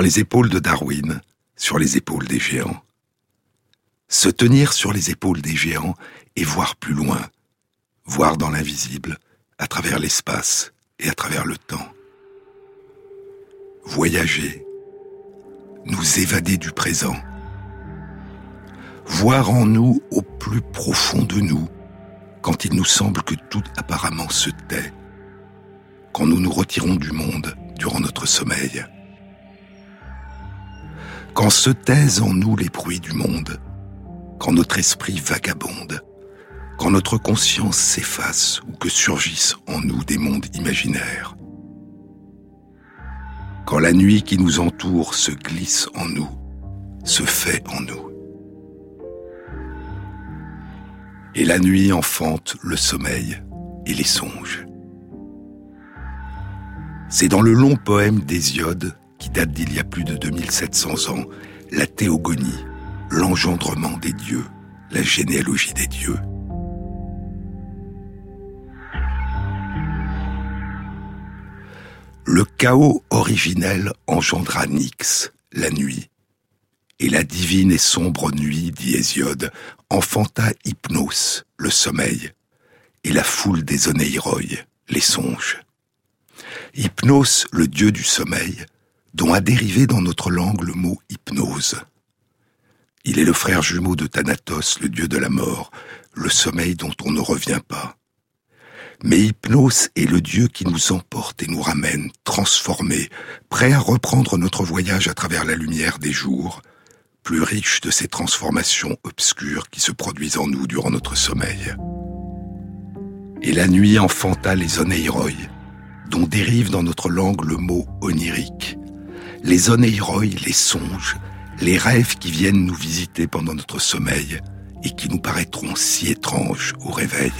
les épaules de Darwin, sur les épaules des géants. Se tenir sur les épaules des géants et voir plus loin, voir dans l'invisible, à travers l'espace et à travers le temps. Voyager, nous évader du présent, voir en nous au plus profond de nous, quand il nous semble que tout apparemment se tait, quand nous nous retirons du monde durant notre sommeil. Quand se taisent en nous les bruits du monde, quand notre esprit vagabonde, quand notre conscience s'efface ou que surgissent en nous des mondes imaginaires, quand la nuit qui nous entoure se glisse en nous, se fait en nous. Et la nuit enfante le sommeil et les songes. C'est dans le long poème d'Hésiode, qui date d'il y a plus de 2700 ans, la théogonie, l'engendrement des dieux, la généalogie des dieux. Le chaos originel engendra Nyx, la nuit, et la divine et sombre nuit, dit Hésiode, enfanta Hypnos, le sommeil, et la foule des onéiroi, les songes. Hypnos, le dieu du sommeil, dont a dérivé dans notre langue le mot hypnose. Il est le frère jumeau de Thanatos, le dieu de la mort, le sommeil dont on ne revient pas. Mais Hypnos est le Dieu qui nous emporte et nous ramène, transformés, prêts à reprendre notre voyage à travers la lumière des jours, plus riche de ces transformations obscures qui se produisent en nous durant notre sommeil. Et la nuit enfanta les onéiroi, dont dérive dans notre langue le mot onirique. Les onéiroi, les songes, les rêves qui viennent nous visiter pendant notre sommeil et qui nous paraîtront si étranges au réveil.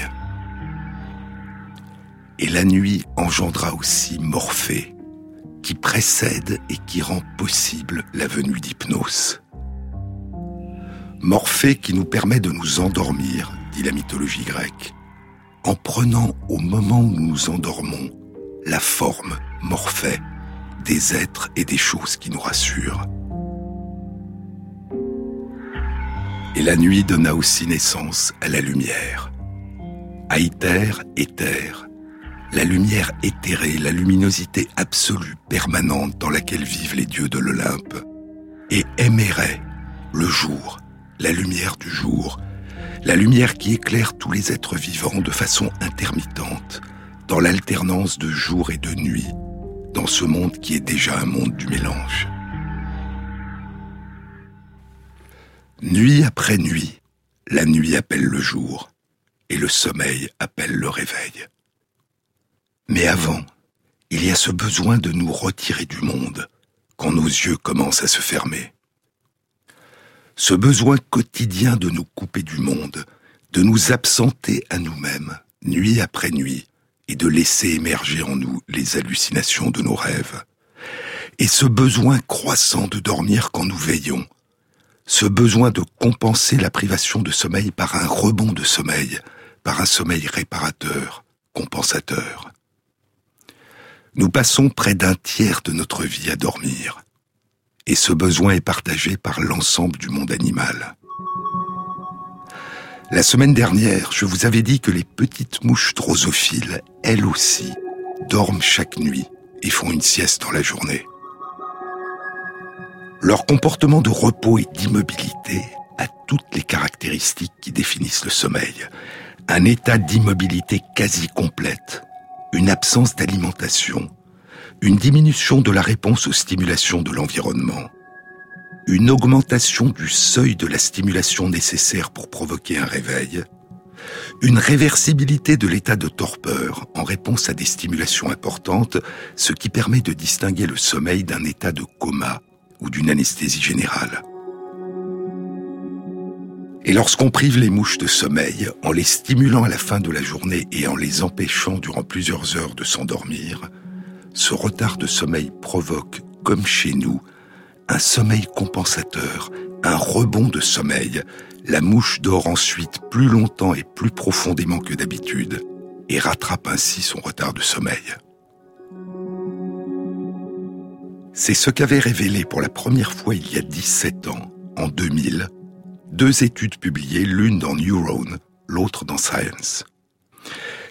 Et la nuit engendra aussi Morphée, qui précède et qui rend possible la venue d'Hypnos. Morphée qui nous permet de nous endormir, dit la mythologie grecque, en prenant au moment où nous nous endormons la forme, Morphée, des êtres et des choses qui nous rassurent. Et la nuit donna aussi naissance à la lumière. Aïter, éther, la lumière éthérée, la luminosité absolue, permanente dans laquelle vivent les dieux de l'Olympe, et aimerait le jour, la lumière du jour, la lumière qui éclaire tous les êtres vivants de façon intermittente, dans l'alternance de jour et de nuit, dans ce monde qui est déjà un monde du mélange. Nuit après nuit, la nuit appelle le jour, et le sommeil appelle le réveil. Mais avant, il y a ce besoin de nous retirer du monde quand nos yeux commencent à se fermer. Ce besoin quotidien de nous couper du monde, de nous absenter à nous-mêmes, nuit après nuit, et de laisser émerger en nous les hallucinations de nos rêves. Et ce besoin croissant de dormir quand nous veillons, ce besoin de compenser la privation de sommeil par un rebond de sommeil, par un sommeil réparateur, compensateur. Nous passons près d'un tiers de notre vie à dormir. Et ce besoin est partagé par l'ensemble du monde animal. La semaine dernière, je vous avais dit que les petites mouches drosophiles, elles aussi, dorment chaque nuit et font une sieste dans la journée. Leur comportement de repos et d'immobilité a toutes les caractéristiques qui définissent le sommeil. Un état d'immobilité quasi complète, une absence d'alimentation, une diminution de la réponse aux stimulations de l'environnement, une augmentation du seuil de la stimulation nécessaire pour provoquer un réveil, une réversibilité de l'état de torpeur en réponse à des stimulations importantes, ce qui permet de distinguer le sommeil d'un état de coma ou d'une anesthésie générale. Et lorsqu'on prive les mouches de sommeil, en les stimulant à la fin de la journée et en les empêchant durant plusieurs heures de s'endormir, ce retard de sommeil provoque, comme chez nous, un sommeil compensateur, un rebond de sommeil. La mouche dort ensuite plus longtemps et plus profondément que d'habitude et rattrape ainsi son retard de sommeil. C'est ce qu'avait révélé pour la première fois il y a 17 ans, en 2000, deux études publiées, l'une dans Neurone, l'autre dans Science.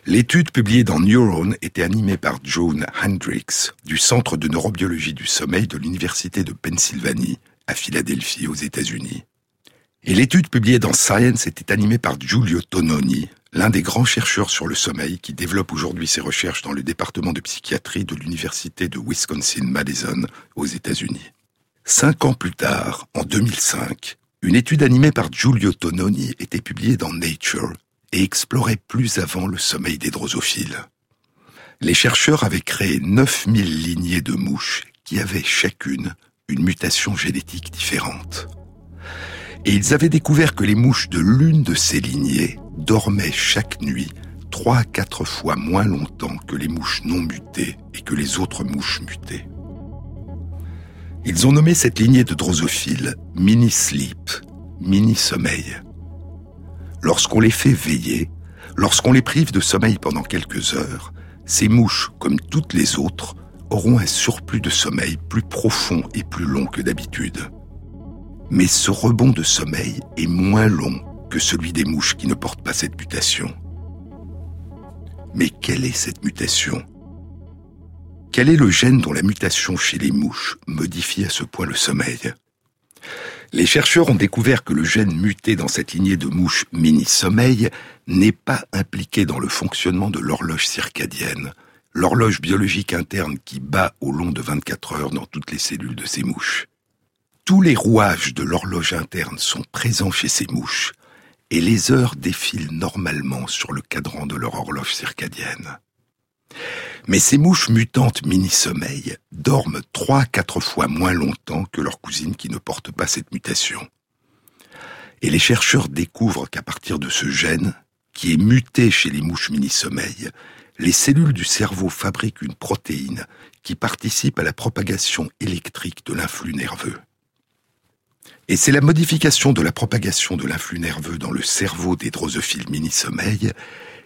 L'étude publiée dans Neurone était animée par Joan Hendricks du Centre de neurobiologie du sommeil de l'Université de Pennsylvanie à Philadelphie aux États-Unis. Et l'étude publiée dans Science était animée par Giulio Tononi, l'un des grands chercheurs sur le sommeil qui développe aujourd'hui ses recherches dans le département de psychiatrie de l'Université de Wisconsin-Madison aux États-Unis. Cinq ans plus tard, en 2005, une étude animée par Giulio Tononi était publiée dans Nature et explorait plus avant le sommeil des drosophiles. Les chercheurs avaient créé 9000 lignées de mouches qui avaient chacune une mutation génétique différente et ils avaient découvert que les mouches de l'une de ces lignées dormaient chaque nuit trois à quatre fois moins longtemps que les mouches non mutées et que les autres mouches mutées. Ils ont nommé cette lignée de drosophiles mini-sleep, mini-sommeil. Lorsqu'on les fait veiller, lorsqu'on les prive de sommeil pendant quelques heures, ces mouches, comme toutes les autres, auront un surplus de sommeil plus profond et plus long que d'habitude. Mais ce rebond de sommeil est moins long que celui des mouches qui ne portent pas cette mutation. Mais quelle est cette mutation? Quel est le gène dont la mutation chez les mouches modifie à ce point le sommeil? Les chercheurs ont découvert que le gène muté dans cette lignée de mouches mini-sommeil n'est pas impliqué dans le fonctionnement de l'horloge circadienne, l'horloge biologique interne qui bat au long de 24 heures dans toutes les cellules de ces mouches tous les rouages de l'horloge interne sont présents chez ces mouches, et les heures défilent normalement sur le cadran de leur horloge circadienne. Mais ces mouches mutantes mini-sommeil dorment trois quatre fois moins longtemps que leurs cousines qui ne portent pas cette mutation. Et les chercheurs découvrent qu'à partir de ce gène, qui est muté chez les mouches mini-sommeil, les cellules du cerveau fabriquent une protéine qui participe à la propagation électrique de l'influx nerveux. Et c'est la modification de la propagation de l'influx nerveux dans le cerveau des drosophiles mini-sommeil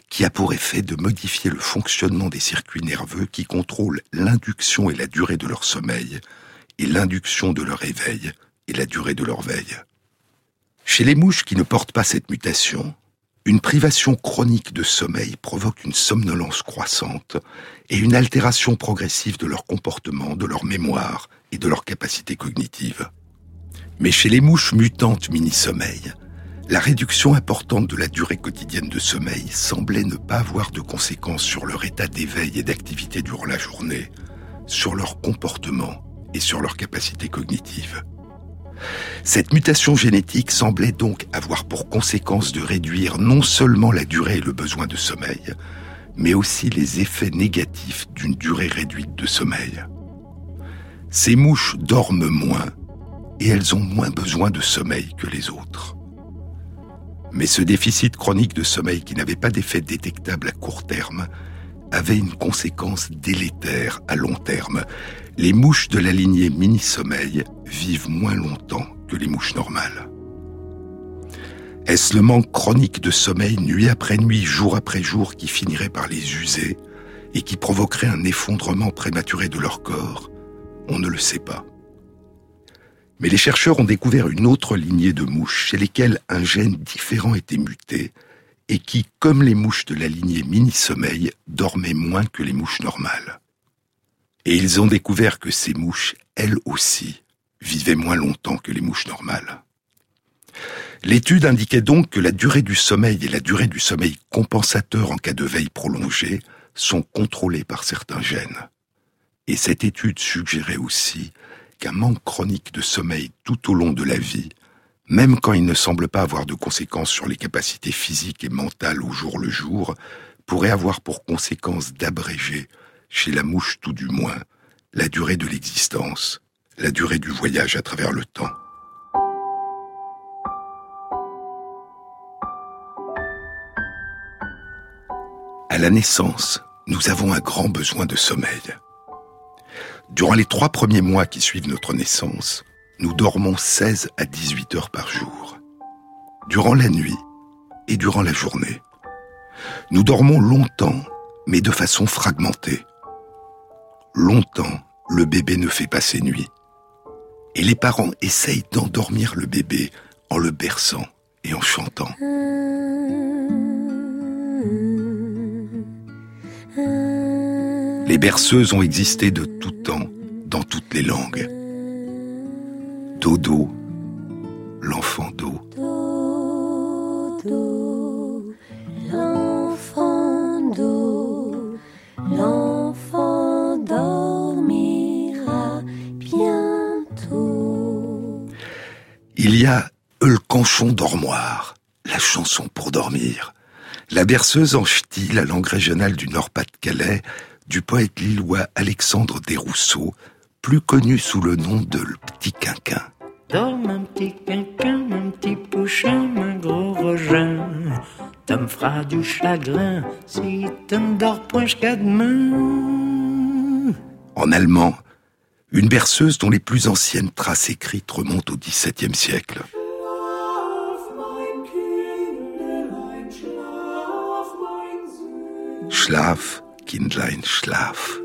qui a pour effet de modifier le fonctionnement des circuits nerveux qui contrôlent l'induction et la durée de leur sommeil, et l'induction de leur éveil et la durée de leur veille. Chez les mouches qui ne portent pas cette mutation, une privation chronique de sommeil provoque une somnolence croissante et une altération progressive de leur comportement, de leur mémoire et de leur capacité cognitive. Mais chez les mouches mutantes mini-sommeil, la réduction importante de la durée quotidienne de sommeil semblait ne pas avoir de conséquences sur leur état d'éveil et d'activité durant la journée, sur leur comportement et sur leur capacité cognitive. Cette mutation génétique semblait donc avoir pour conséquence de réduire non seulement la durée et le besoin de sommeil, mais aussi les effets négatifs d'une durée réduite de sommeil. Ces mouches dorment moins et elles ont moins besoin de sommeil que les autres. Mais ce déficit chronique de sommeil qui n'avait pas d'effet détectable à court terme avait une conséquence délétère à long terme. Les mouches de la lignée mini-sommeil vivent moins longtemps que les mouches normales. Est-ce le manque chronique de sommeil nuit après nuit, jour après jour qui finirait par les user et qui provoquerait un effondrement prématuré de leur corps? On ne le sait pas. Mais les chercheurs ont découvert une autre lignée de mouches chez lesquelles un gène différent était muté et qui, comme les mouches de la lignée mini-sommeil, dormaient moins que les mouches normales. Et ils ont découvert que ces mouches, elles aussi, vivaient moins longtemps que les mouches normales. L'étude indiquait donc que la durée du sommeil et la durée du sommeil compensateur en cas de veille prolongée sont contrôlées par certains gènes. Et cette étude suggérait aussi qu'un manque chronique de sommeil tout au long de la vie, même quand il ne semble pas avoir de conséquences sur les capacités physiques et mentales au jour le jour, pourrait avoir pour conséquence d'abréger, chez la mouche tout du moins, la durée de l'existence, la durée du voyage à travers le temps. À la naissance, nous avons un grand besoin de sommeil. Durant les trois premiers mois qui suivent notre naissance, nous dormons 16 à 18 heures par jour. Durant la nuit et durant la journée. Nous dormons longtemps, mais de façon fragmentée. Longtemps le bébé ne fait pas ses nuits. Et les parents essayent d'endormir le bébé en le berçant et en chantant. Les berceuses ont existé de tout temps, dans toutes les langues. Dodo, l'enfant d'eau. l'enfant d'eau, l'enfant dormira bientôt. Il y a le canchon dormoir, la chanson pour dormir. La berceuse en ch'ti, la langue régionale du Nord-Pas-de-Calais, du poète lillois Alexandre Desrousseaux, plus connu sous le nom de Le Petit Quinquin. Dors, mon petit quinquin, mon petit pouchin, mon gros rogin. Tu me feras du chagrin si tu ne dors point jusqu'à demain. En allemand, une berceuse dont les plus anciennes traces écrites remontent au XVIIe siècle. Schlaf, Kindlein, schlaf.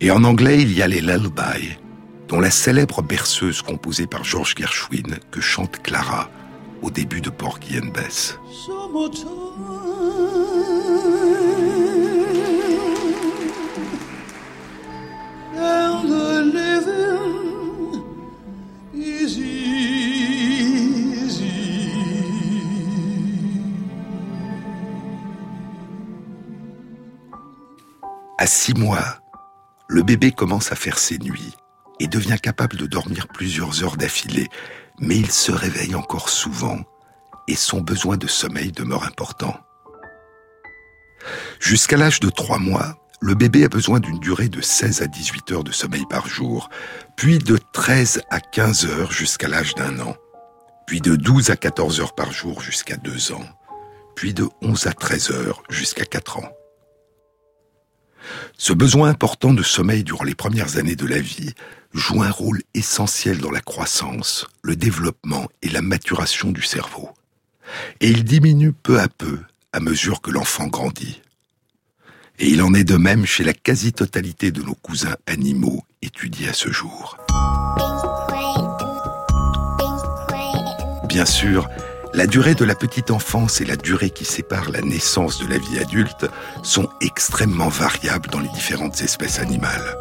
Et en anglais, il y a les lullaby, dont la célèbre berceuse composée par George Gershwin que chante Clara au début de Porgy and Bess. Bébé commence à faire ses nuits et devient capable de dormir plusieurs heures d'affilée, mais il se réveille encore souvent et son besoin de sommeil demeure important. Jusqu'à l'âge de trois mois, le bébé a besoin d'une durée de 16 à 18 heures de sommeil par jour, puis de 13 à 15 heures jusqu'à l'âge d'un an, puis de 12 à 14 heures par jour jusqu'à deux ans, puis de 11 à 13 heures jusqu'à 4 ans. Ce besoin important de sommeil durant les premières années de la vie joue un rôle essentiel dans la croissance, le développement et la maturation du cerveau. Et il diminue peu à peu à mesure que l'enfant grandit. Et il en est de même chez la quasi-totalité de nos cousins animaux étudiés à ce jour. Bien sûr, la durée de la petite enfance et la durée qui sépare la naissance de la vie adulte sont extrêmement variables dans les différentes espèces animales.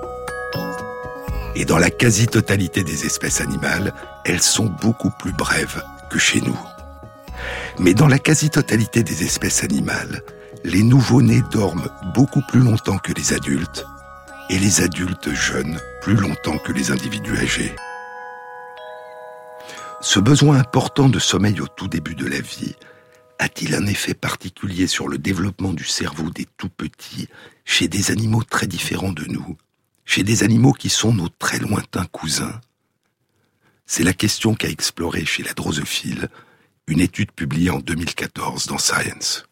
Et dans la quasi-totalité des espèces animales, elles sont beaucoup plus brèves que chez nous. Mais dans la quasi-totalité des espèces animales, les nouveau-nés dorment beaucoup plus longtemps que les adultes et les adultes jeunes plus longtemps que les individus âgés. Ce besoin important de sommeil au tout début de la vie a-t-il un effet particulier sur le développement du cerveau des tout petits chez des animaux très différents de nous, chez des animaux qui sont nos très lointains cousins? C'est la question qu'a explorée chez la drosophile une étude publiée en 2014 dans Science.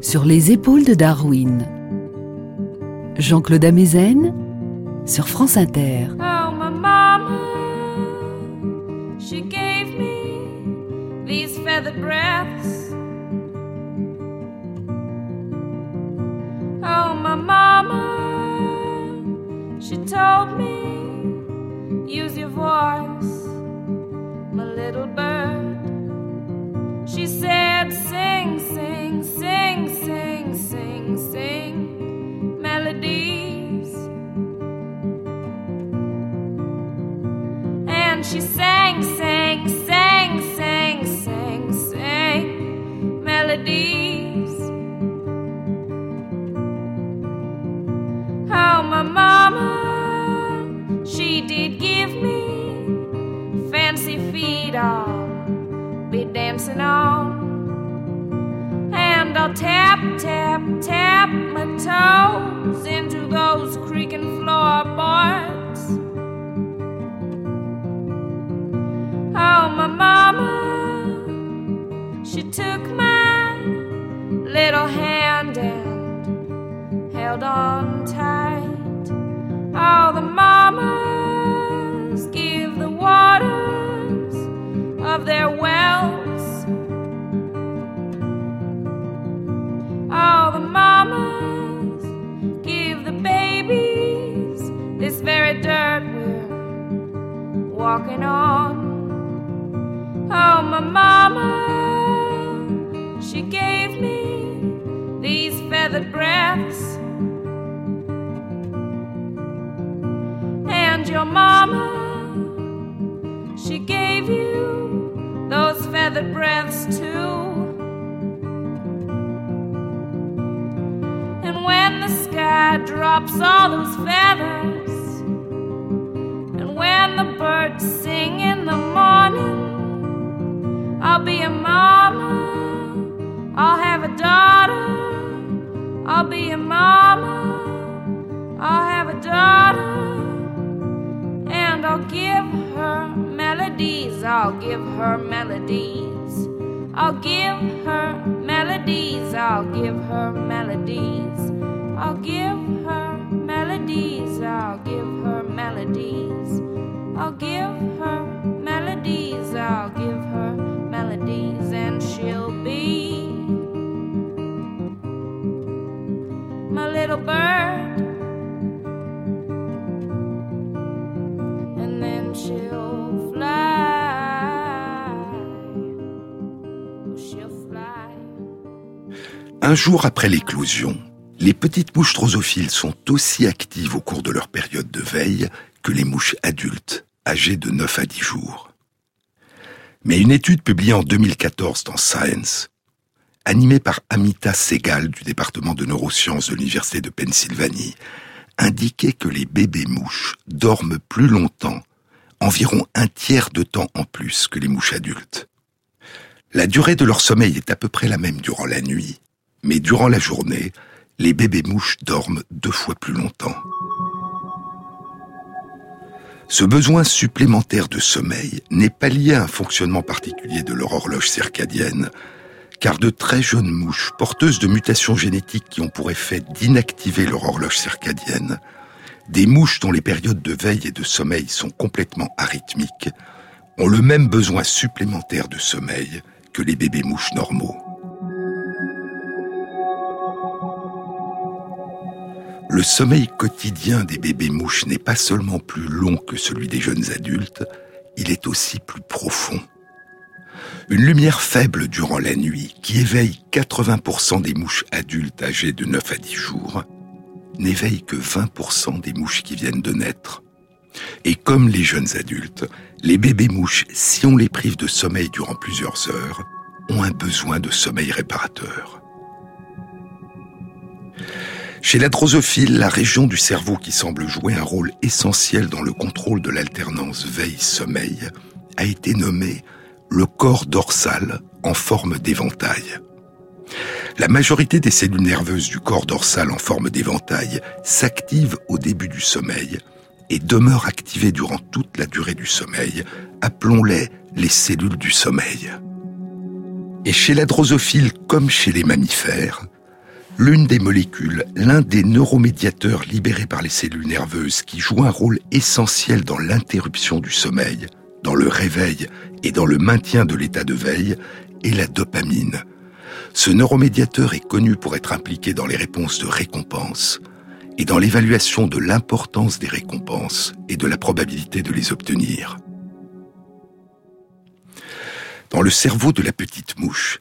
Sur les épaules de Darwin, Jean-Claude Amezen sur France Inter. Oh, the breaths. Oh, my mama, she told me, use your voice, my little bird. She said, sing, sing, sing, sing, sing, sing she sang, sang, sang, sang, sang sang melodies. How my mama, she did give me fancy feet, I'll be dancing on. And I'll tap, tap, tap my toes into those creaking floorboards. My mama, she took my little hand and held on tight. All the mamas give the waters of their wells. All the mamas give the babies this very dirt we're walking on. Oh, my mama, she gave me these feathered breaths. And your mama, she gave you those feathered breaths too. And when the sky drops all those feathers, and when the birds sing in the morning, I'll be a mama, I'll have a daughter, I'll be a mama, I'll have a daughter, and I'll give her melodies, I'll give her melodies, I'll give her melodies, I'll give her melodies, Un jour après l'éclosion, les petites mouches drosophiles sont aussi actives au cours de leur période de veille que les mouches adultes, âgées de 9 à 10 jours. Mais une étude publiée en 2014 dans Science, animée par Amita Segal du département de neurosciences de l'Université de Pennsylvanie, indiquait que les bébés mouches dorment plus longtemps, environ un tiers de temps en plus que les mouches adultes. La durée de leur sommeil est à peu près la même durant la nuit, mais durant la journée, les bébés mouches dorment deux fois plus longtemps. Ce besoin supplémentaire de sommeil n'est pas lié à un fonctionnement particulier de leur horloge circadienne, car de très jeunes mouches porteuses de mutations génétiques qui ont pour effet d'inactiver leur horloge circadienne, des mouches dont les périodes de veille et de sommeil sont complètement arythmiques, ont le même besoin supplémentaire de sommeil que les bébés mouches normaux. Le sommeil quotidien des bébés mouches n'est pas seulement plus long que celui des jeunes adultes, il est aussi plus profond. Une lumière faible durant la nuit, qui éveille 80% des mouches adultes âgées de 9 à 10 jours, n'éveille que 20% des mouches qui viennent de naître. Et comme les jeunes adultes, les bébés mouches, si on les prive de sommeil durant plusieurs heures, ont un besoin de sommeil réparateur. Chez la drosophile, la région du cerveau qui semble jouer un rôle essentiel dans le contrôle de l'alternance veille-sommeil a été nommée le corps dorsal en forme d'éventail. La majorité des cellules nerveuses du corps dorsal en forme d'éventail s'activent au début du sommeil et demeurent activées durant toute la durée du sommeil. Appelons-les les cellules du sommeil. Et chez la drosophile comme chez les mammifères, l'une des molécules, l'un des neuromédiateurs libérés par les cellules nerveuses qui jouent un rôle essentiel dans l'interruption du sommeil, dans le réveil et dans le maintien de l'état de veille, est la dopamine. Ce neuromédiateur est connu pour être impliqué dans les réponses de récompense et dans l'évaluation de l'importance des récompenses et de la probabilité de les obtenir. Dans le cerveau de la petite mouche,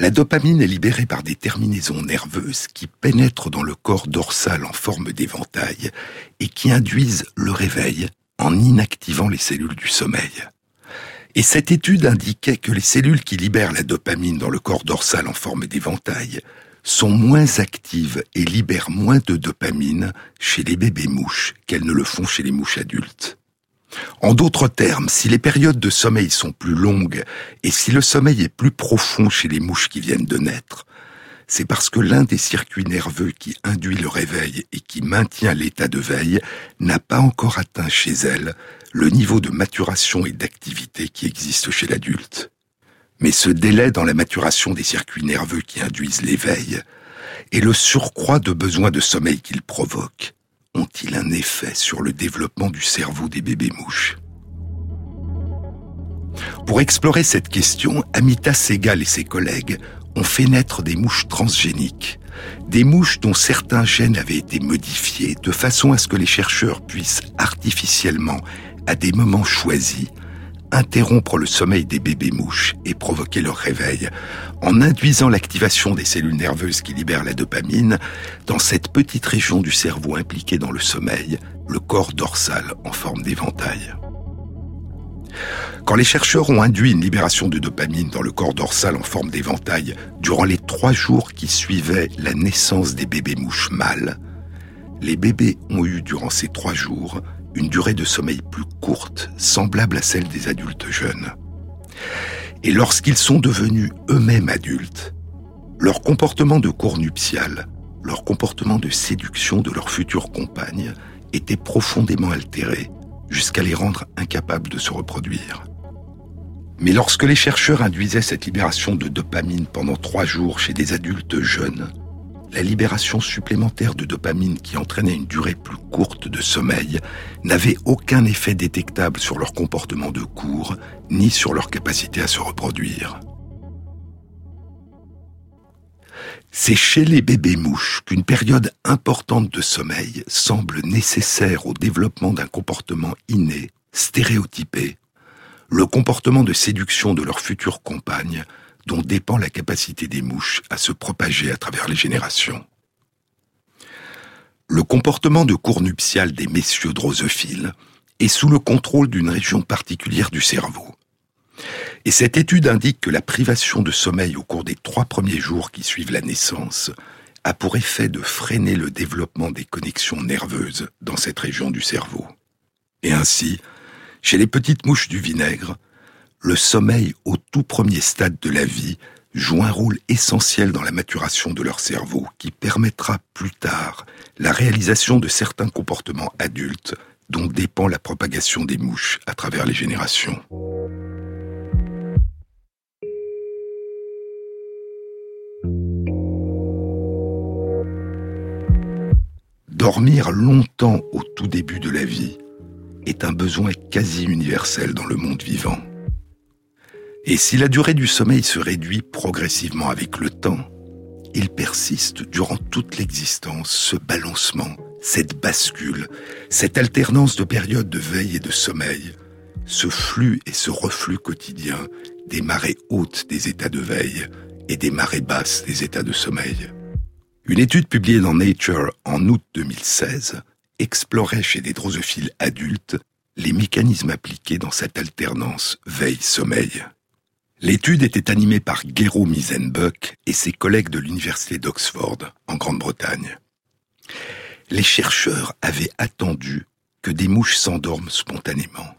la dopamine est libérée par des terminaisons nerveuses qui pénètrent dans le corps dorsal en forme d'éventail et qui induisent le réveil en inactivant les cellules du sommeil. Et cette étude indiquait que les cellules qui libèrent la dopamine dans le corps dorsal en forme d'éventail sont moins actives et libèrent moins de dopamine chez les bébés mouches qu'elles ne le font chez les mouches adultes. En d'autres termes, si les périodes de sommeil sont plus longues et si le sommeil est plus profond chez les mouches qui viennent de naître, c'est parce que l'un des circuits nerveux qui induit le réveil et qui maintient l'état de veille n'a pas encore atteint chez elle le niveau de maturation et d'activité qui existe chez l'adulte. Mais ce délai dans la maturation des circuits nerveux qui induisent l'éveil et le surcroît de besoins de sommeil qu'ils provoquent ont-ils un effet sur le développement du cerveau des bébés mouches Pour explorer cette question, Amita Segal et ses collègues ont fait naître des mouches transgéniques, des mouches dont certains gènes avaient été modifiés de façon à ce que les chercheurs puissent artificiellement, à des moments choisis, interrompre le sommeil des bébés mouches et provoquer leur réveil, en induisant l'activation des cellules nerveuses qui libèrent la dopamine dans cette petite région du cerveau impliquée dans le sommeil, le corps dorsal en forme d'éventail. Quand les chercheurs ont induit une libération de dopamine dans le corps dorsal en forme d'éventail durant les trois jours qui suivaient la naissance des bébés mouches mâles, les bébés ont eu durant ces trois jours une durée de sommeil plus courte, semblable à celle des adultes jeunes. Et lorsqu'ils sont devenus eux-mêmes adultes, leur comportement de cours nuptial, leur comportement de séduction de leur future compagne était profondément altéré jusqu'à les rendre incapables de se reproduire. Mais lorsque les chercheurs induisaient cette libération de dopamine pendant trois jours chez des adultes jeunes, la libération supplémentaire de dopamine qui entraînait une durée plus courte de sommeil n'avait aucun effet détectable sur leur comportement de cours ni sur leur capacité à se reproduire. C'est chez les bébés mouches qu'une période importante de sommeil semble nécessaire au développement d'un comportement inné, stéréotypé, le comportement de séduction de leur future compagne dont dépend la capacité des mouches à se propager à travers les générations. Le comportement de cours nuptial des messieurs drosophiles est sous le contrôle d'une région particulière du cerveau. Et cette étude indique que la privation de sommeil au cours des trois premiers jours qui suivent la naissance a pour effet de freiner le développement des connexions nerveuses dans cette région du cerveau. Et ainsi, chez les petites mouches du vinaigre, le sommeil au tout premier stade de la vie joue un rôle essentiel dans la maturation de leur cerveau qui permettra plus tard la réalisation de certains comportements adultes dont dépend la propagation des mouches à travers les générations. Dormir longtemps au tout début de la vie est un besoin quasi universel dans le monde vivant. Et si la durée du sommeil se réduit progressivement avec le temps, il persiste durant toute l'existence ce balancement, cette bascule, cette alternance de périodes de veille et de sommeil, ce flux et ce reflux quotidien des marées hautes des états de veille et des marées basses des états de sommeil. Une étude publiée dans Nature en août 2016 explorait chez des drosophiles adultes les mécanismes appliqués dans cette alternance veille-sommeil. L'étude était animée par Gero Misenbuck et ses collègues de l'Université d'Oxford, en Grande-Bretagne. Les chercheurs avaient attendu que des mouches s'endorment spontanément.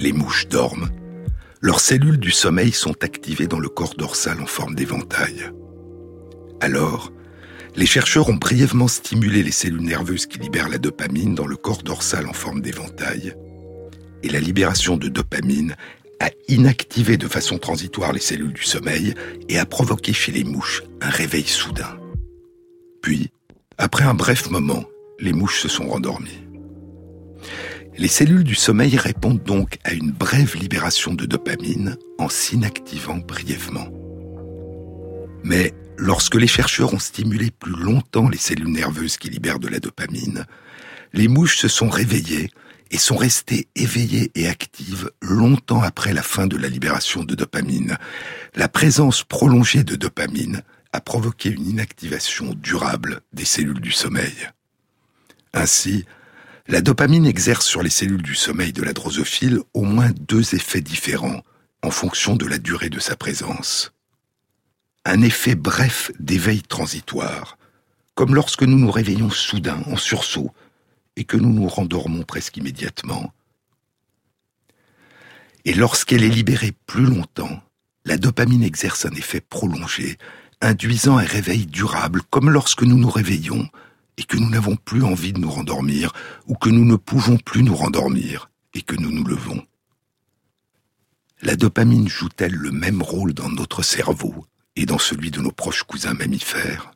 Les mouches dorment. Leurs cellules du sommeil sont activées dans le corps dorsal en forme d'éventail. Alors, les chercheurs ont brièvement stimulé les cellules nerveuses qui libèrent la dopamine dans le corps dorsal en forme d'éventail et la libération de dopamine a inactivé de façon transitoire les cellules du sommeil et a provoqué chez les mouches un réveil soudain. Puis, après un bref moment, les mouches se sont rendormies. Les cellules du sommeil répondent donc à une brève libération de dopamine en s'inactivant brièvement. Mais lorsque les chercheurs ont stimulé plus longtemps les cellules nerveuses qui libèrent de la dopamine, les mouches se sont réveillées et sont restées éveillées et actives longtemps après la fin de la libération de dopamine. La présence prolongée de dopamine a provoqué une inactivation durable des cellules du sommeil. Ainsi, la dopamine exerce sur les cellules du sommeil de la drosophile au moins deux effets différents en fonction de la durée de sa présence. Un effet bref d'éveil transitoire, comme lorsque nous nous réveillons soudain en sursaut et que nous nous rendormons presque immédiatement. Et lorsqu'elle est libérée plus longtemps, la dopamine exerce un effet prolongé, induisant un réveil durable, comme lorsque nous nous réveillons et que nous n'avons plus envie de nous rendormir, ou que nous ne pouvons plus nous rendormir et que nous nous levons. La dopamine joue-t-elle le même rôle dans notre cerveau et dans celui de nos proches cousins mammifères?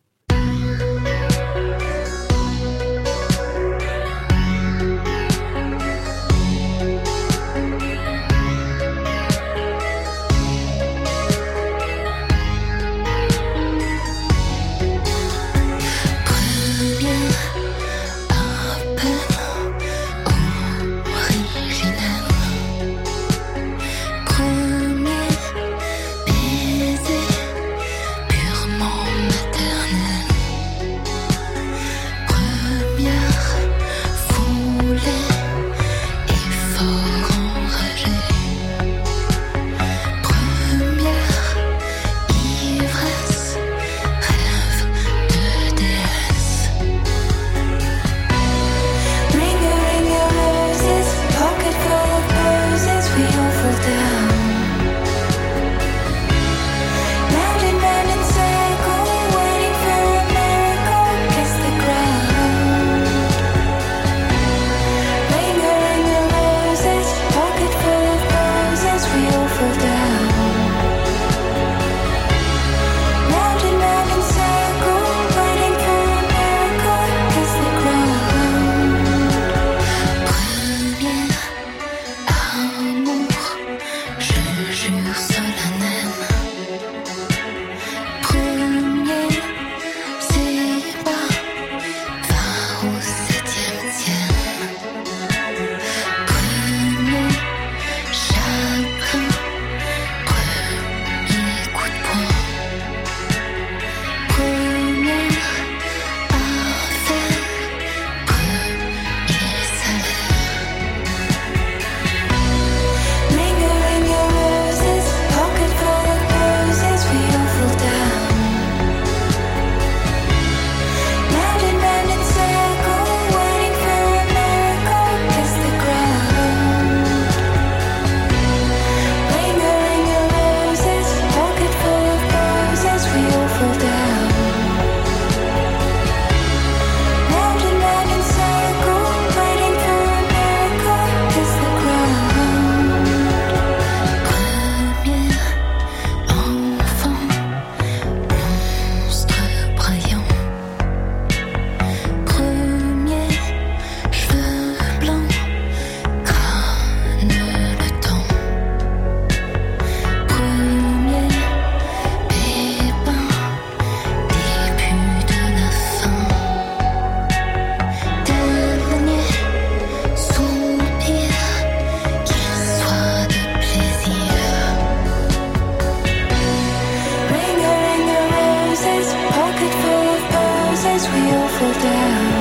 as we all fall down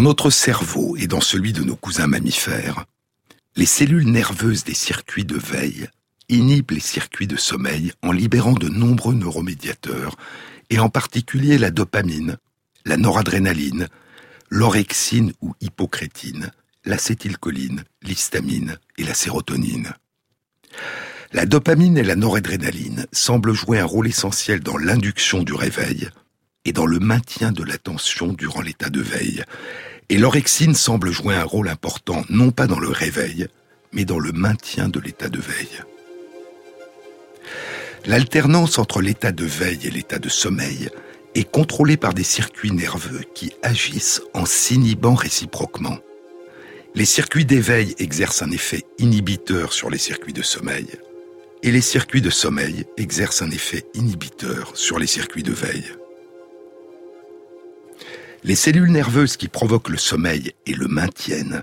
Dans notre cerveau et dans celui de nos cousins mammifères, les cellules nerveuses des circuits de veille inhibent les circuits de sommeil en libérant de nombreux neuromédiateurs, et en particulier la dopamine, la noradrénaline, l'orexine ou hypocrétine, l'acétylcholine, l'histamine et la sérotonine. La dopamine et la noradrénaline semblent jouer un rôle essentiel dans l'induction du réveil et dans le maintien de l'attention durant l'état de veille, et l'orexine semble jouer un rôle important non pas dans le réveil, mais dans le maintien de l'état de veille. L'alternance entre l'état de veille et l'état de sommeil est contrôlée par des circuits nerveux qui agissent en s'inhibant réciproquement. Les circuits d'éveil exercent un effet inhibiteur sur les circuits de sommeil, et les circuits de sommeil exercent un effet inhibiteur sur les circuits de veille. Les cellules nerveuses qui provoquent le sommeil et le maintiennent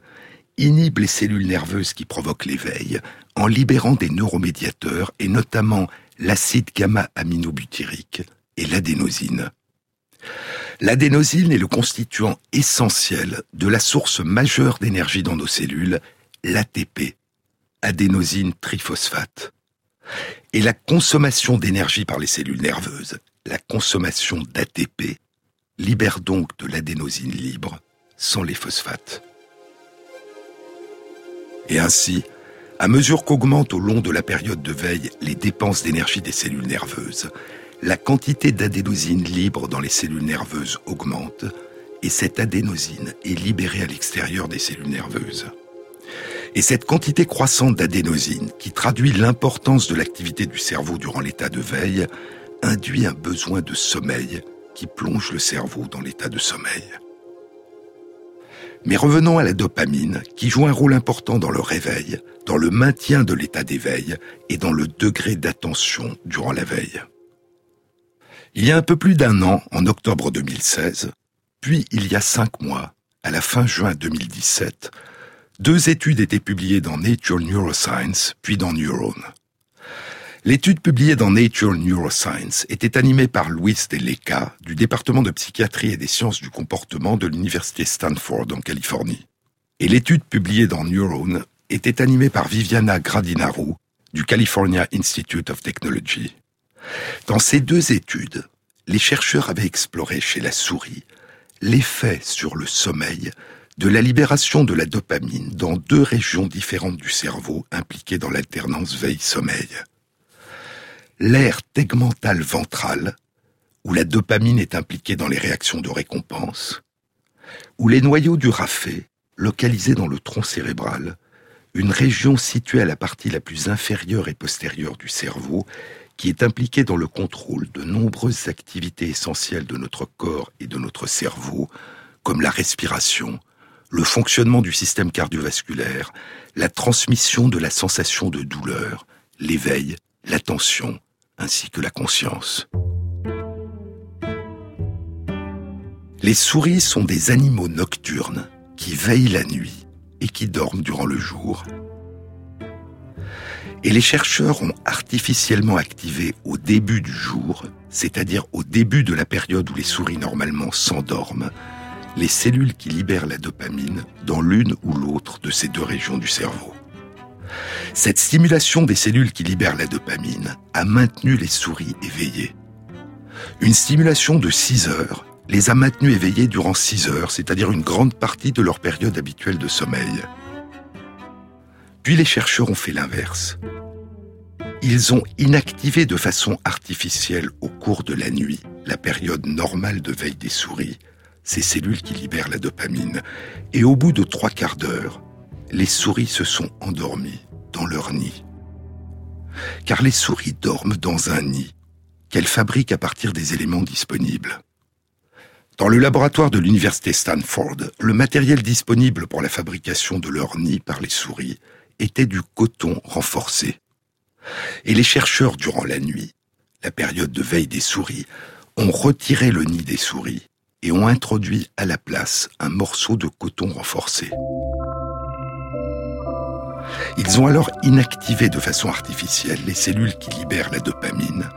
inhibent les cellules nerveuses qui provoquent l'éveil en libérant des neuromédiateurs et notamment l'acide gamma-aminobutyrique et l'adénosine. L'adénosine est le constituant essentiel de la source majeure d'énergie dans nos cellules, l'ATP, adénosine triphosphate. Et la consommation d'énergie par les cellules nerveuses, la consommation d'ATP, libère donc de l'adénosine libre sans les phosphates. Et ainsi, à mesure qu'augmentent au long de la période de veille les dépenses d'énergie des cellules nerveuses, la quantité d'adénosine libre dans les cellules nerveuses augmente et cette adénosine est libérée à l'extérieur des cellules nerveuses. Et cette quantité croissante d'adénosine, qui traduit l'importance de l'activité du cerveau durant l'état de veille, induit un besoin de sommeil qui plonge le cerveau dans l'état de sommeil. Mais revenons à la dopamine, qui joue un rôle important dans le réveil, dans le maintien de l'état d'éveil et dans le degré d'attention durant la veille. Il y a un peu plus d'un an, en octobre 2016, puis il y a cinq mois, à la fin juin 2017, deux études étaient publiées dans Nature Neuroscience, puis dans Neuron. L'étude publiée dans Nature Neuroscience était animée par Luis de Leca, du département de psychiatrie et des sciences du comportement de l'université Stanford en Californie. Et l'étude publiée dans Neuron était animée par Viviana Gradinaru, du California Institute of Technology. Dans ces deux études, les chercheurs avaient exploré chez la souris l'effet sur le sommeil de la libération de la dopamine dans deux régions différentes du cerveau impliquées dans l'alternance veille-sommeil. L'aire tegmentale ventrale, où la dopamine est impliquée dans les réactions de récompense, où les noyaux du rafet, localisés dans le tronc cérébral, une région située à la partie la plus inférieure et postérieure du cerveau, qui est impliqué dans le contrôle de nombreuses activités essentielles de notre corps et de notre cerveau, comme la respiration, le fonctionnement du système cardiovasculaire, la transmission de la sensation de douleur, l'éveil, l'attention, ainsi que la conscience. Les souris sont des animaux nocturnes qui veillent la nuit et qui dorment durant le jour et les chercheurs ont artificiellement activé au début du jour, c'est-à-dire au début de la période où les souris normalement s'endorment, les cellules qui libèrent la dopamine dans l'une ou l'autre de ces deux régions du cerveau. Cette stimulation des cellules qui libèrent la dopamine a maintenu les souris éveillées. Une stimulation de 6 heures les a maintenues éveillées durant 6 heures, c'est-à-dire une grande partie de leur période habituelle de sommeil. Puis les chercheurs ont fait l'inverse. Ils ont inactivé de façon artificielle au cours de la nuit, la période normale de veille des souris, ces cellules qui libèrent la dopamine. Et au bout de trois quarts d'heure, les souris se sont endormies dans leur nid. Car les souris dorment dans un nid qu'elles fabriquent à partir des éléments disponibles. Dans le laboratoire de l'université Stanford, le matériel disponible pour la fabrication de leur nid par les souris était du coton renforcé. Et les chercheurs, durant la nuit, la période de veille des souris, ont retiré le nid des souris et ont introduit à la place un morceau de coton renforcé. Ils ont alors inactivé de façon artificielle les cellules qui libèrent la dopamine,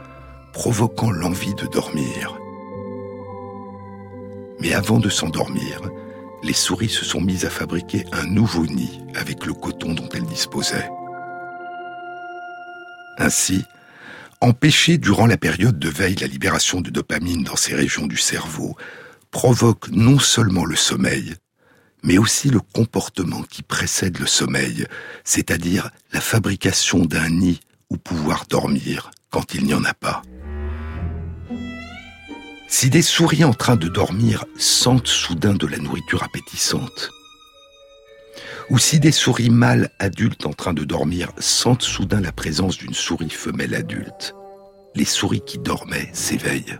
provoquant l'envie de dormir. Mais avant de s'endormir, les souris se sont mises à fabriquer un nouveau nid avec le coton dont elles disposaient. Ainsi, empêcher durant la période de veille la libération de dopamine dans ces régions du cerveau provoque non seulement le sommeil, mais aussi le comportement qui précède le sommeil, c'est-à-dire la fabrication d'un nid où pouvoir dormir quand il n'y en a pas. Si des souris en train de dormir sentent soudain de la nourriture appétissante, ou si des souris mâles adultes en train de dormir sentent soudain la présence d'une souris femelle adulte, les souris qui dormaient s'éveillent.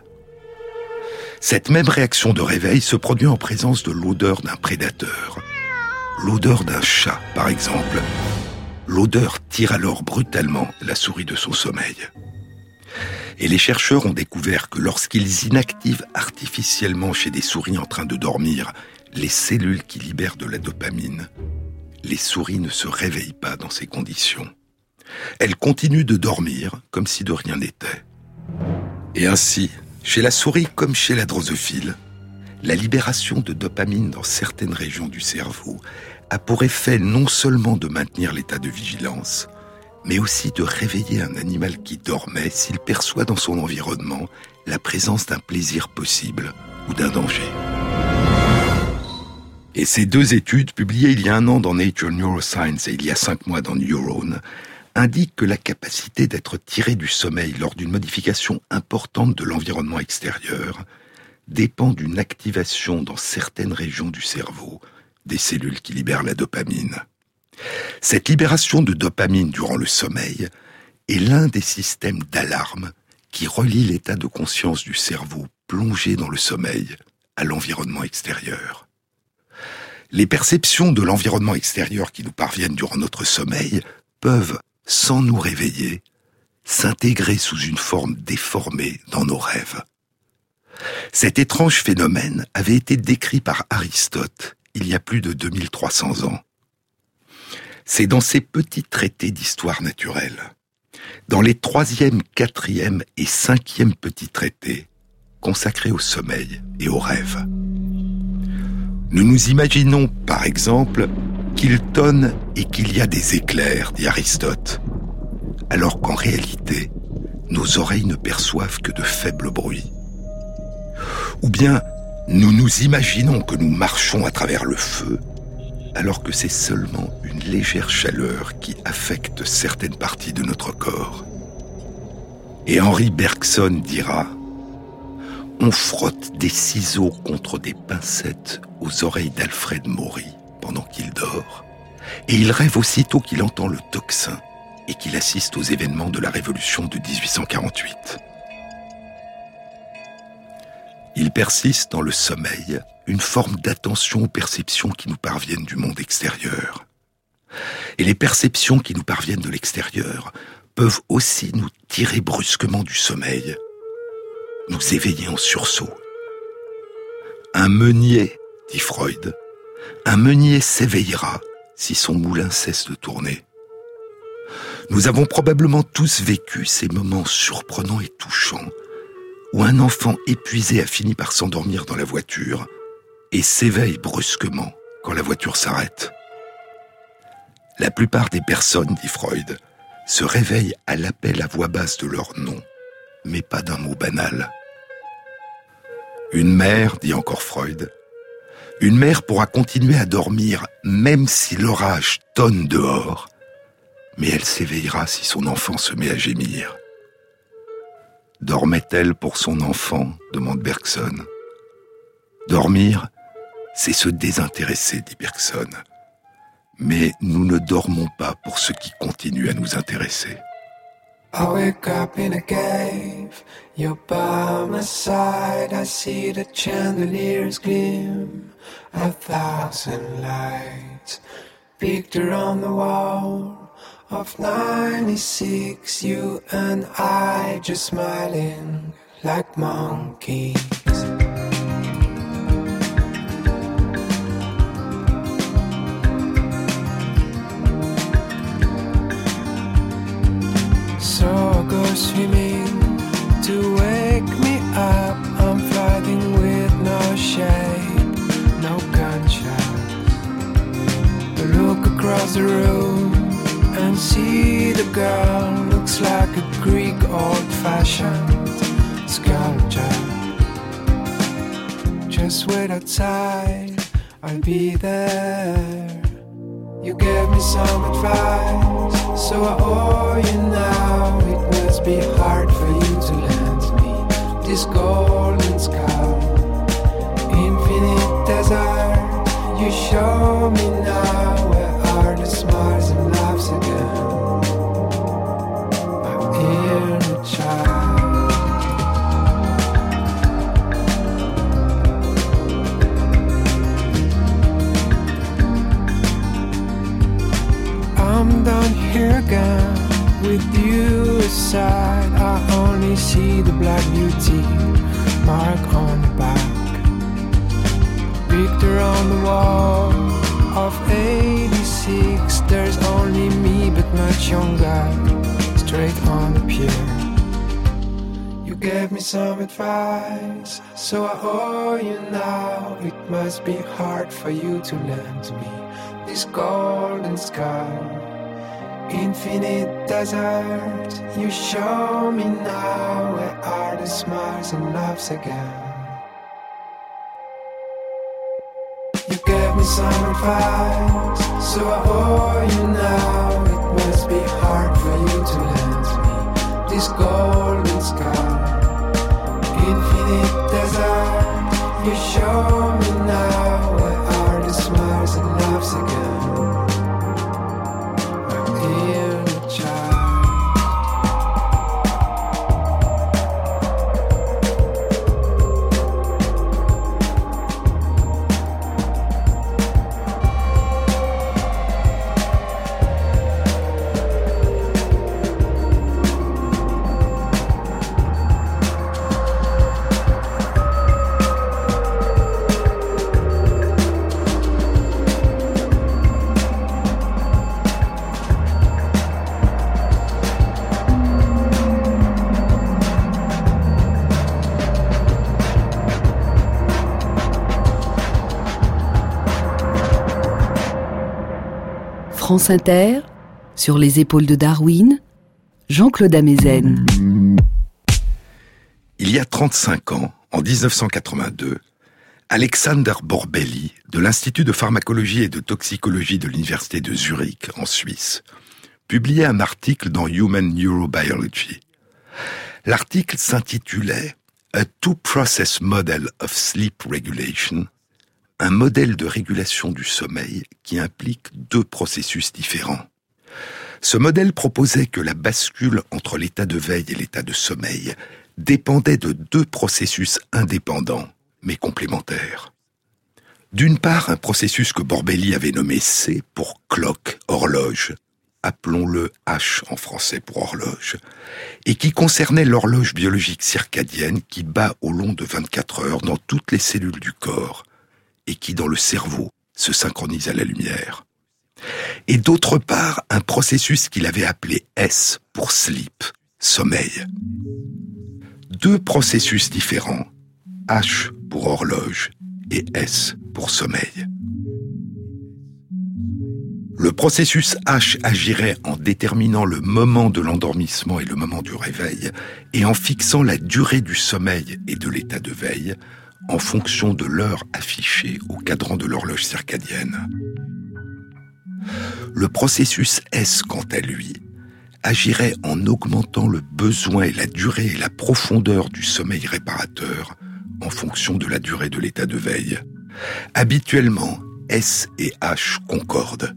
Cette même réaction de réveil se produit en présence de l'odeur d'un prédateur. L'odeur d'un chat, par exemple. L'odeur tire alors brutalement la souris de son sommeil. Et les chercheurs ont découvert que lorsqu'ils inactivent artificiellement chez des souris en train de dormir les cellules qui libèrent de la dopamine, les souris ne se réveillent pas dans ces conditions. Elle continue de dormir comme si de rien n'était. Et ainsi, chez la souris comme chez la drosophile, la libération de dopamine dans certaines régions du cerveau a pour effet non seulement de maintenir l'état de vigilance, mais aussi de réveiller un animal qui dormait s'il perçoit dans son environnement la présence d'un plaisir possible ou d'un danger. Et ces deux études, publiées il y a un an dans Nature Neuroscience et il y a cinq mois dans Neurone, indiquent que la capacité d'être tiré du sommeil lors d'une modification importante de l'environnement extérieur dépend d'une activation dans certaines régions du cerveau des cellules qui libèrent la dopamine. Cette libération de dopamine durant le sommeil est l'un des systèmes d'alarme qui relie l'état de conscience du cerveau plongé dans le sommeil à l'environnement extérieur. Les perceptions de l'environnement extérieur qui nous parviennent durant notre sommeil peuvent, sans nous réveiller, s'intégrer sous une forme déformée dans nos rêves. Cet étrange phénomène avait été décrit par Aristote il y a plus de 2300 ans. C'est dans ses petits traités d'histoire naturelle, dans les troisième, quatrième et cinquième petits traités consacrés au sommeil et au rêve. Nous nous imaginons, par exemple, qu'il tonne et qu'il y a des éclairs, dit Aristote, alors qu'en réalité, nos oreilles ne perçoivent que de faibles bruits. Ou bien, nous nous imaginons que nous marchons à travers le feu, alors que c'est seulement une légère chaleur qui affecte certaines parties de notre corps. Et Henri Bergson dira On frotte des ciseaux contre des pincettes aux oreilles d'Alfred Maury pendant qu'il dort, et il rêve aussitôt qu'il entend le tocsin et qu'il assiste aux événements de la Révolution de 1848. Il persiste dans le sommeil une forme d'attention aux perceptions qui nous parviennent du monde extérieur. Et les perceptions qui nous parviennent de l'extérieur peuvent aussi nous tirer brusquement du sommeil, nous éveiller en sursaut. Un meunier, dit Freud, un meunier s'éveillera si son moulin cesse de tourner. Nous avons probablement tous vécu ces moments surprenants et touchants où un enfant épuisé a fini par s'endormir dans la voiture et s'éveille brusquement quand la voiture s'arrête. La plupart des personnes, dit Freud, se réveillent à l'appel à voix basse de leur nom, mais pas d'un mot banal. Une mère, dit encore Freud, une mère pourra continuer à dormir même si l'orage tonne dehors, mais elle s'éveillera si son enfant se met à gémir. Dormait-elle pour son enfant demande Bergson. Dormir, c'est se désintéresser, dit Bergson. Mais nous ne dormons pas pour ce qui continue à nous intéresser. I wake up in a cave, you're by my side. I see the chandeliers gleam, a thousand lights. Picture on the wall of 96, you and I just smiling like monkeys. Girl looks like a Greek old-fashioned sculpture. Just wait outside, I'll be there. You gave me some advice, so I owe you now. It must be hard for you to lend me this golden sky, infinite desert. You show me now where are the smiles and laughs again. Straight on the pier. Gave me some advice, so I owe you now. It must be hard for you to lend me this golden sky. Infinite desert, you show me now where are the smiles and loves again. You gave me some advice, so I owe you now. It must be hard for you to lend me this golden sky. You show France Inter, sur les épaules de Darwin, Jean-Claude Amezen. Il y a 35 ans, en 1982, Alexander Borbelli, de l'Institut de pharmacologie et de toxicologie de l'Université de Zurich, en Suisse, publiait un article dans Human Neurobiology. L'article s'intitulait A Two-Process Model of Sleep Regulation, un modèle de régulation du sommeil qui implique deux processus différents. Ce modèle proposait que la bascule entre l'état de veille et l'état de sommeil dépendait de deux processus indépendants, mais complémentaires. D'une part, un processus que Borbelli avait nommé C pour clock, horloge, appelons-le H en français pour horloge, et qui concernait l'horloge biologique circadienne qui bat au long de 24 heures dans toutes les cellules du corps, et qui dans le cerveau se synchronise à la lumière. Et d'autre part, un processus qu'il avait appelé S pour sleep, sommeil. Deux processus différents, H pour horloge et S pour sommeil. Le processus H agirait en déterminant le moment de l'endormissement et le moment du réveil, et en fixant la durée du sommeil et de l'état de veille, en fonction de l'heure affichée au cadran de l'horloge circadienne. Le processus S, quant à lui, agirait en augmentant le besoin et la durée et la profondeur du sommeil réparateur en fonction de la durée de l'état de veille. Habituellement, S et H concordent.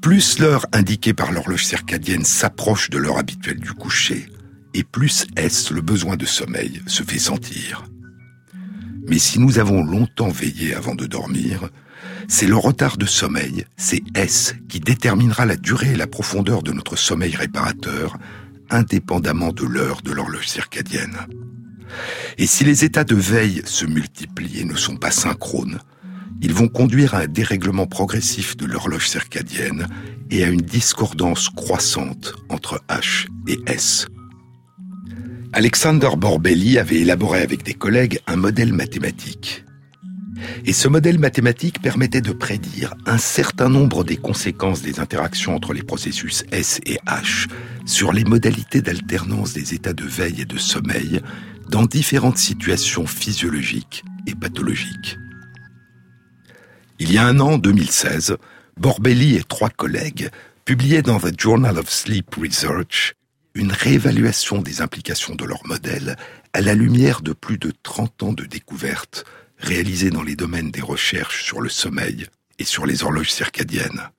Plus l'heure indiquée par l'horloge circadienne s'approche de l'heure habituelle du coucher, et plus S, le besoin de sommeil, se fait sentir. Mais si nous avons longtemps veillé avant de dormir, c'est le retard de sommeil, c'est S, qui déterminera la durée et la profondeur de notre sommeil réparateur, indépendamment de l'heure de l'horloge circadienne. Et si les états de veille se multiplient et ne sont pas synchrones, ils vont conduire à un dérèglement progressif de l'horloge circadienne et à une discordance croissante entre H et S. Alexander Borbelli avait élaboré avec des collègues un modèle mathématique. Et ce modèle mathématique permettait de prédire un certain nombre des conséquences des interactions entre les processus S et H sur les modalités d'alternance des états de veille et de sommeil dans différentes situations physiologiques et pathologiques. Il y a un an, 2016, Borbelli et trois collègues publiaient dans The Journal of Sleep Research une réévaluation des implications de leur modèle à la lumière de plus de 30 ans de découvertes réalisées dans les domaines des recherches sur le sommeil et sur les horloges circadiennes.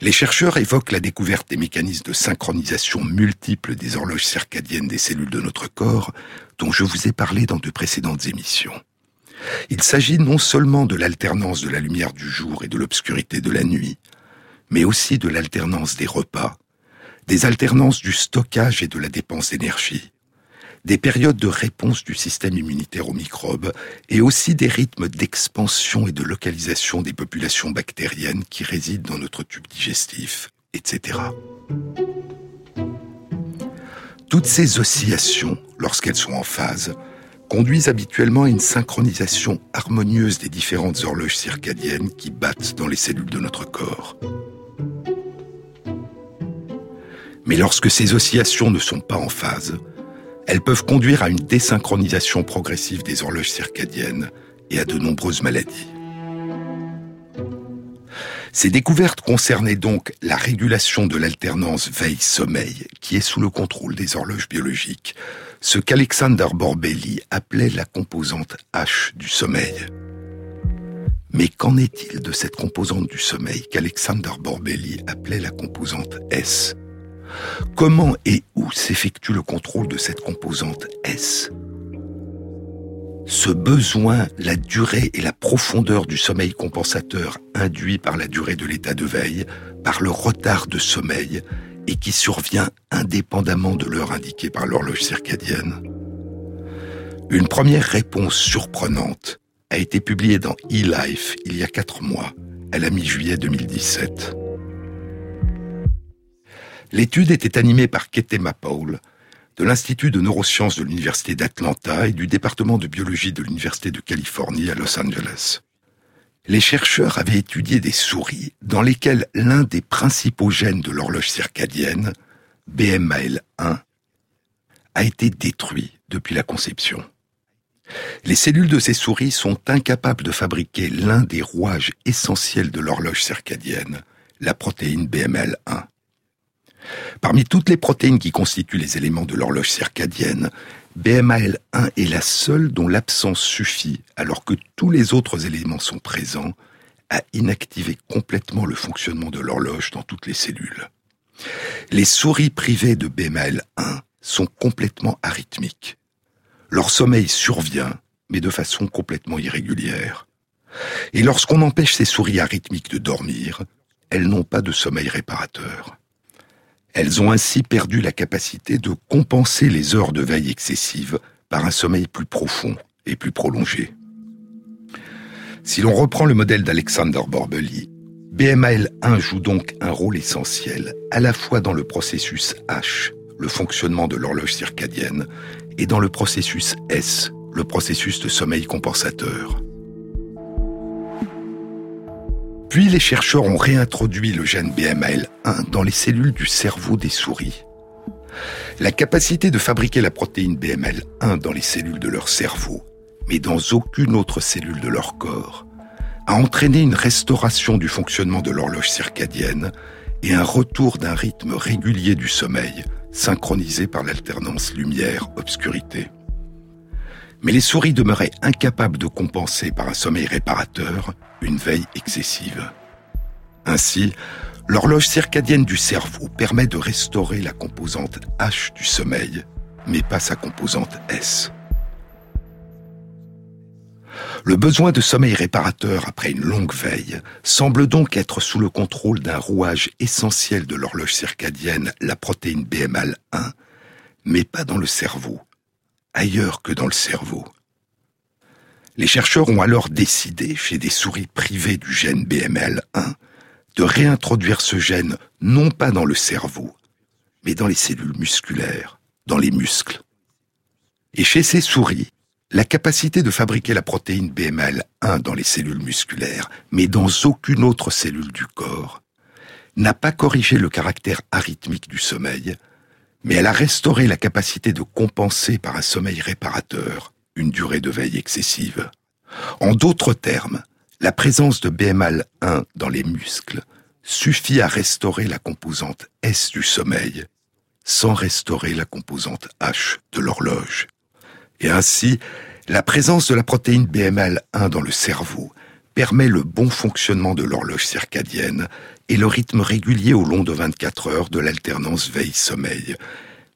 Les chercheurs évoquent la découverte des mécanismes de synchronisation multiples des horloges circadiennes des cellules de notre corps, dont je vous ai parlé dans de précédentes émissions. Il s'agit non seulement de l'alternance de la lumière du jour et de l'obscurité de la nuit, mais aussi de l'alternance des repas, des alternances du stockage et de la dépense d'énergie, des périodes de réponse du système immunitaire aux microbes et aussi des rythmes d'expansion et de localisation des populations bactériennes qui résident dans notre tube digestif etc. Toutes ces oscillations, lorsqu'elles sont en phase, conduisent habituellement à une synchronisation harmonieuse des différentes horloges circadiennes qui battent dans les cellules de notre corps. Mais lorsque ces oscillations ne sont pas en phase, elles peuvent conduire à une désynchronisation progressive des horloges circadiennes et à de nombreuses maladies. Ces découvertes concernaient donc la régulation de l'alternance veille-sommeil, qui est sous le contrôle des horloges biologiques, ce qu'Alexander Borbelli appelait la composante H du sommeil. Mais qu'en est-il de cette composante du sommeil qu'Alexander Borbelli appelait la composante S? Comment et où s'effectue le contrôle de cette composante S? Ce besoin, la durée et la profondeur du sommeil compensateur induit par la durée de l'état de veille, par le retard de sommeil, et qui survient indépendamment de l'heure indiquée par l'horloge circadienne. Une première réponse surprenante a été publiée dans eLife il y a quatre mois, à la mi-juillet 2017. L'étude était animée par Ketema Paul, de l'Institut de neurosciences de l'Université d'Atlanta et du département de biologie de l'Université de Californie à Los Angeles. Les chercheurs avaient étudié des souris dans lesquelles l'un des principaux gènes de l'horloge circadienne, BMAL1, a été détruit depuis la conception. Les cellules de ces souris sont incapables de fabriquer l'un des rouages essentiels de l'horloge circadienne, la protéine BML1. Parmi toutes les protéines qui constituent les éléments de l'horloge circadienne, BMAL1 est la seule dont l'absence suffit, alors que tous les autres éléments sont présents, à inactiver complètement le fonctionnement de l'horloge dans toutes les cellules. Les souris privées de BMAL1 sont complètement arythmiques. Leur sommeil survient, mais de façon complètement irrégulière. Et lorsqu'on empêche ces souris arythmiques de dormir, elles n'ont pas de sommeil réparateur. Elles ont ainsi perdu la capacité de compenser les heures de veille excessive par un sommeil plus profond et plus prolongé. Si l'on reprend le modèle d'Alexander Borbeli, BMAL1 joue donc un rôle essentiel à la fois dans le processus H, le fonctionnement de l'horloge circadienne, et dans le processus S, le processus de sommeil compensateur. Puis les chercheurs ont réintroduit le gène BMAL1 dans les cellules du cerveau des souris. La capacité de fabriquer la protéine BML1 dans les cellules de leur cerveau, mais dans aucune autre cellule de leur corps, a entraîné une restauration du fonctionnement de l'horloge circadienne et un retour d'un rythme régulier du sommeil, synchronisé par l'alternance lumière-obscurité mais les souris demeuraient incapables de compenser par un sommeil réparateur une veille excessive. Ainsi, l'horloge circadienne du cerveau permet de restaurer la composante H du sommeil, mais pas sa composante S. Le besoin de sommeil réparateur après une longue veille semble donc être sous le contrôle d'un rouage essentiel de l'horloge circadienne, la protéine BMAL1, mais pas dans le cerveau, ailleurs que dans le cerveau. Les chercheurs ont alors décidé, chez des souris privées du gène BML1, de réintroduire ce gène non pas dans le cerveau, mais dans les cellules musculaires, dans les muscles. Et chez ces souris, la capacité de fabriquer la protéine BML1 dans les cellules musculaires, mais dans aucune autre cellule du corps, n'a pas corrigé le caractère arythmique du sommeil, mais elle a restauré la capacité de compenser par un sommeil réparateur une durée de veille excessive. En d'autres termes, la présence de BMAL1 dans les muscles suffit à restaurer la composante S du sommeil sans restaurer la composante H de l'horloge. Et ainsi, la présence de la protéine BMAL1 dans le cerveau permet le bon fonctionnement de l'horloge circadienne et le rythme régulier au long de 24 heures de l'alternance veille-sommeil.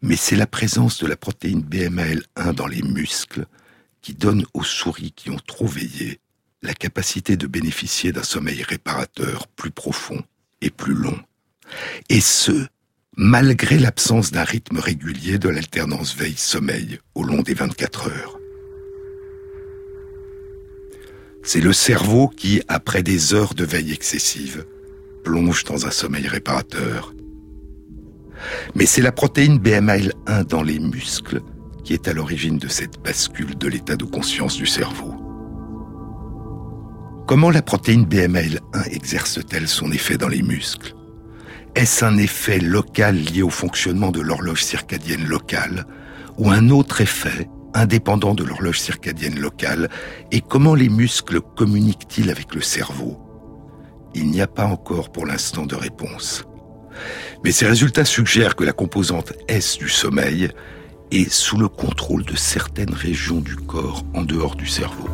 Mais c'est la présence de la protéine BMAL1 dans les muscles qui donne aux souris qui ont trop veillé la capacité de bénéficier d'un sommeil réparateur plus profond et plus long. Et ce, malgré l'absence d'un rythme régulier de l'alternance veille-sommeil au long des 24 heures. C'est le cerveau qui, après des heures de veille excessive, plonge dans un sommeil réparateur. Mais c'est la protéine BMAL1 dans les muscles qui est à l'origine de cette bascule de l'état de conscience du cerveau. Comment la protéine BMAL1 exerce-t-elle son effet dans les muscles? Est-ce un effet local lié au fonctionnement de l'horloge circadienne locale ou un autre effet indépendant de l'horloge circadienne locale et comment les muscles communiquent-ils avec le cerveau? Il n'y a pas encore pour l'instant de réponse. Mais ces résultats suggèrent que la composante S du sommeil est sous le contrôle de certaines régions du corps en dehors du cerveau.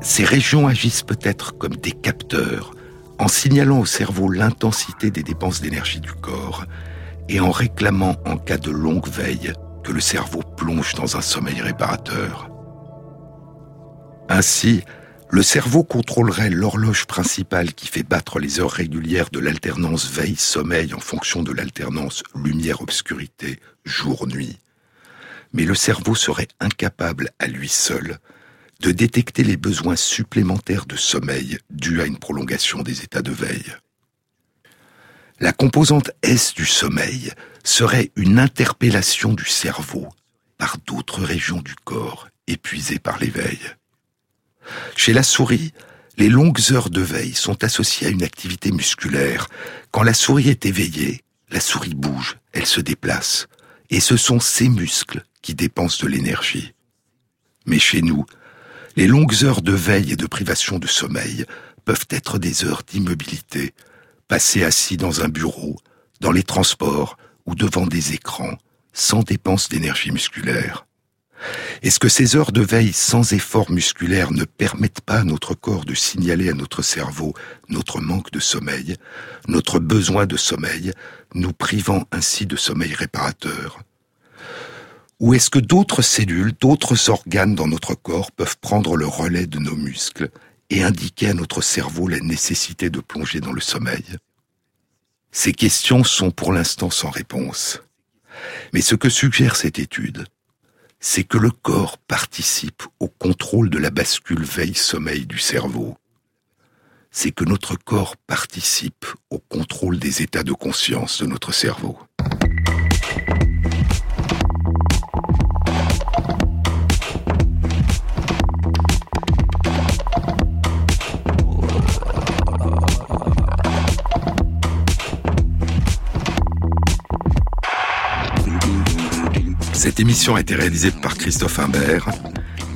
Ces régions agissent peut-être comme des capteurs en signalant au cerveau l'intensité des dépenses d'énergie du corps et en réclamant en cas de longue veille que le cerveau plonge dans un sommeil réparateur. Ainsi, le cerveau contrôlerait l'horloge principale qui fait battre les heures régulières de l'alternance veille-sommeil en fonction de l'alternance lumière-obscurité, jour-nuit. Mais le cerveau serait incapable à lui seul de détecter les besoins supplémentaires de sommeil dus à une prolongation des états de veille. La composante S du sommeil serait une interpellation du cerveau par d'autres régions du corps épuisées par l'éveil. Chez la souris, les longues heures de veille sont associées à une activité musculaire. Quand la souris est éveillée, la souris bouge, elle se déplace, et ce sont ces muscles qui dépensent de l'énergie. Mais chez nous, les longues heures de veille et de privation de sommeil peuvent être des heures d'immobilité, passer assis dans un bureau, dans les transports ou devant des écrans, sans dépense d'énergie musculaire. Est-ce que ces heures de veille sans effort musculaire ne permettent pas à notre corps de signaler à notre cerveau notre manque de sommeil, notre besoin de sommeil, nous privant ainsi de sommeil réparateur? Ou est-ce que d'autres cellules, d'autres organes dans notre corps peuvent prendre le relais de nos muscles et indiquer à notre cerveau la nécessité de plonger dans le sommeil Ces questions sont pour l'instant sans réponse. Mais ce que suggère cette étude, c'est que le corps participe au contrôle de la bascule veille-sommeil du cerveau. C'est que notre corps participe au contrôle des états de conscience de notre cerveau. Cette émission a été réalisée par Christophe Imbert,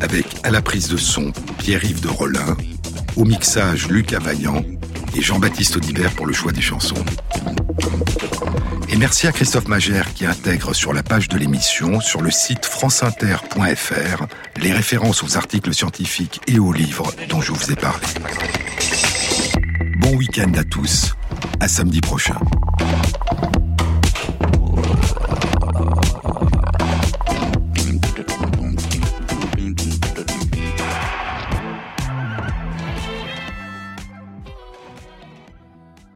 avec à la prise de son Pierre-Yves de Rollin, au mixage Luc Availlant et Jean-Baptiste Audibert pour le choix des chansons. Et merci à Christophe Magère qui intègre sur la page de l'émission, sur le site franceinter.fr, les références aux articles scientifiques et aux livres dont je vous ai parlé. Bon week-end à tous, à samedi prochain.